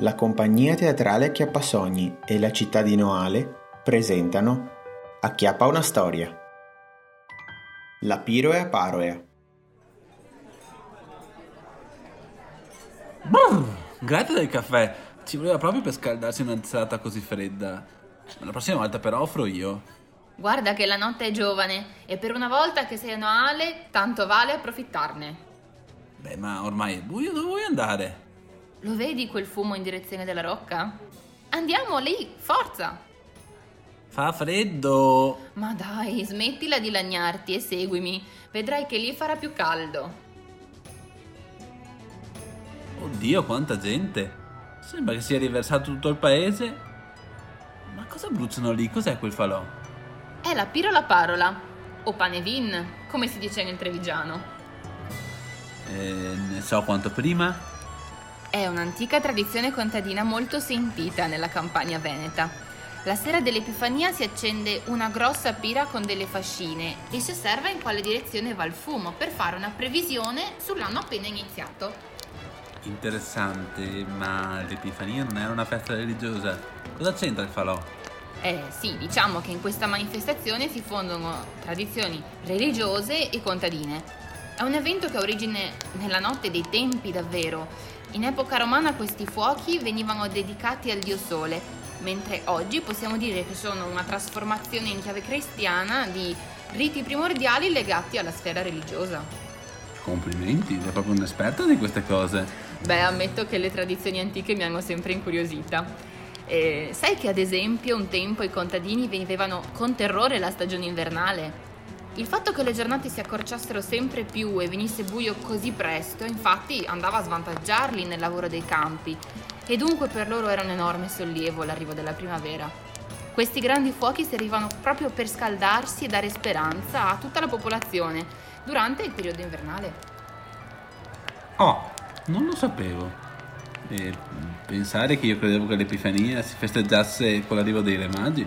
La compagnia teatrale Acchiappasogni e la città di Noale presentano Acchiappa una storia. La Piroea Paroea. Brr, grazie del caffè. Ci voleva proprio per scaldarsi una serata così fredda. La prossima volta però offro io. Guarda che la notte è giovane e per una volta che sei a Noale, tanto vale approfittarne. Beh, ma ormai è buio, dove vuoi andare? Lo vedi quel fumo in direzione della rocca? Andiamo lì, forza! Fa freddo. Ma dai, smettila di lagnarti e seguimi. Vedrai che lì farà più caldo. Oddio, quanta gente. Sembra che sia riversato tutto il paese. Ma cosa bruciano lì? Cos'è quel falò? È la pirola parola, o panevin, come si dice nel trevigiano. Eh, ne so quanto prima. È un'antica tradizione contadina molto sentita nella campagna veneta. La sera dell'Epifania si accende una grossa pira con delle fascine e si osserva in quale direzione va il fumo per fare una previsione sull'anno appena iniziato. Interessante, ma l'Epifania non era una festa religiosa. Cosa c'entra il falò? Eh sì, diciamo che in questa manifestazione si fondono tradizioni religiose e contadine. È un evento che ha origine nella notte dei tempi davvero. In epoca romana questi fuochi venivano dedicati al dio Sole, mentre oggi possiamo dire che sono una trasformazione in chiave cristiana di riti primordiali legati alla sfera religiosa. Complimenti, sei proprio un'esperta di queste cose. Beh, ammetto che le tradizioni antiche mi hanno sempre incuriosita. Eh, sai che ad esempio un tempo i contadini vivevano con terrore la stagione invernale? Il fatto che le giornate si accorciassero sempre più e venisse buio così presto, infatti, andava a svantaggiarli nel lavoro dei campi e dunque per loro era un enorme sollievo l'arrivo della primavera. Questi grandi fuochi servivano proprio per scaldarsi e dare speranza a tutta la popolazione durante il periodo invernale. Oh, non lo sapevo. E pensare che io credevo che l'Epifania si festeggiasse con l'arrivo dei Re Magi.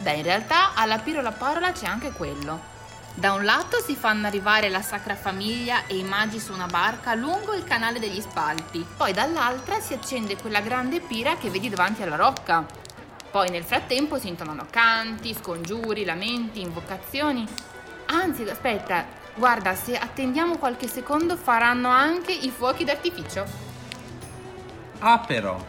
Beh, in realtà alla Pirola Parola c'è anche quello. Da un lato si fanno arrivare la Sacra Famiglia e i magi su una barca lungo il canale degli spalti, poi dall'altra si accende quella grande pira che vedi davanti alla rocca. Poi nel frattempo si intonano canti, scongiuri, lamenti, invocazioni. Anzi, aspetta, guarda, se attendiamo qualche secondo faranno anche i fuochi d'artificio. Ah, però.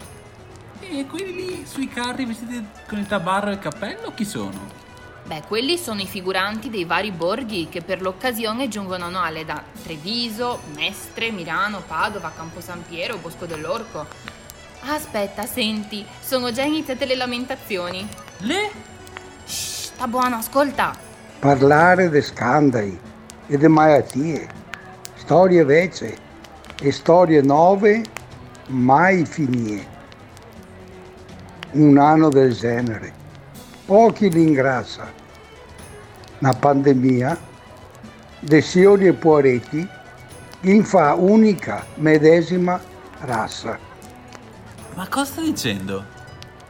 E quelli lì sui carri vestiti con il tabarro e il cappello chi sono? Beh, quelli sono i figuranti dei vari borghi che per l'occasione giungono a Noale da Treviso, Mestre, Milano, Padova, Campo San Piero, Bosco dell'Orco. Aspetta, senti, sono già iniziate le lamentazioni. Le? Shh, sta buono, ascolta. Parlare di scandali e di malattie, storie vecchie e storie nuove mai finire. Un anno del genere, pochi li ingrassa. Una pandemia, desioni e poeretti, in fa unica medesima razza. Ma cosa sta dicendo?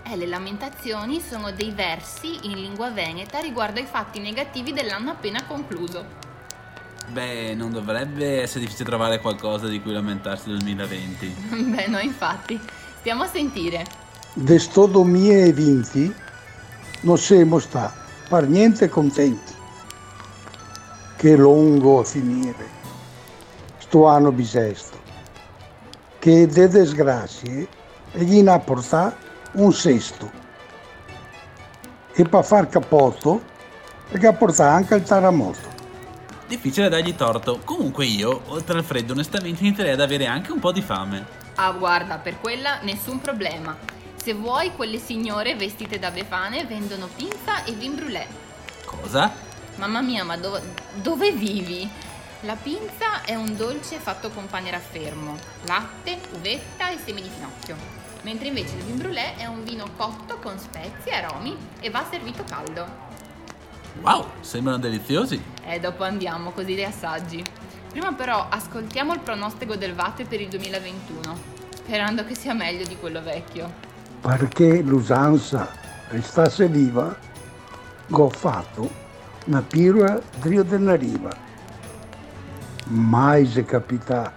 Eh, le lamentazioni sono dei versi in lingua veneta riguardo ai fatti negativi dell'anno appena concluso. Beh, non dovrebbe essere difficile trovare qualcosa di cui lamentarsi nel 2020. Beh, no, infatti. Stiamo a sentire. De sto 2020 non siamo stati per niente contenti. Che lungo a finire sto anno bisesto. Che de disgrazie gli ha portato un sesto. E per far capotto gli ha portato anche il terremoto. Difficile dargli torto. Comunque io, oltre al freddo, onestamente inizierei ad avere anche un po' di fame. Ah, guarda, per quella nessun problema. Se vuoi, quelle signore vestite da befane vendono pinza e vin brûlé. Cosa? Mamma mia, ma dove, dove vivi? La pinza è un dolce fatto con pane raffermo, latte, uvetta e semi di finocchio. Mentre invece il vin brûlé è un vino cotto con spezie e aromi e va servito caldo. Wow, sembrano deliziosi. E dopo andiamo, così li assaggi. Prima però ascoltiamo il pronostico del Vate per il 2021, sperando che sia meglio di quello vecchio. Perché l'usanza restasse viva, ho fatto una pirula Rio della Riva. Mai si capita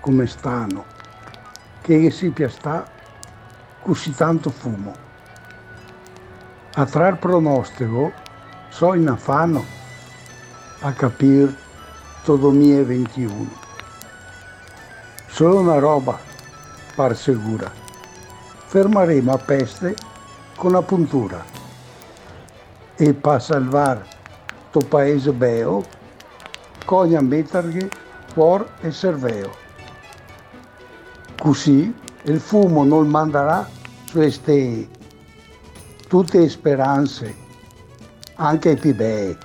come stanno, che si piasta così tanto fumo. A trar pronostico so in affanno a capire todo 2021. Solo una roba par sicura. Fermeremo a peste con la puntura e per salvare to paese beo cogna mettergli cuor e cerveo. Così il fumo non manderà su ste tutte speranze, anche i più bei.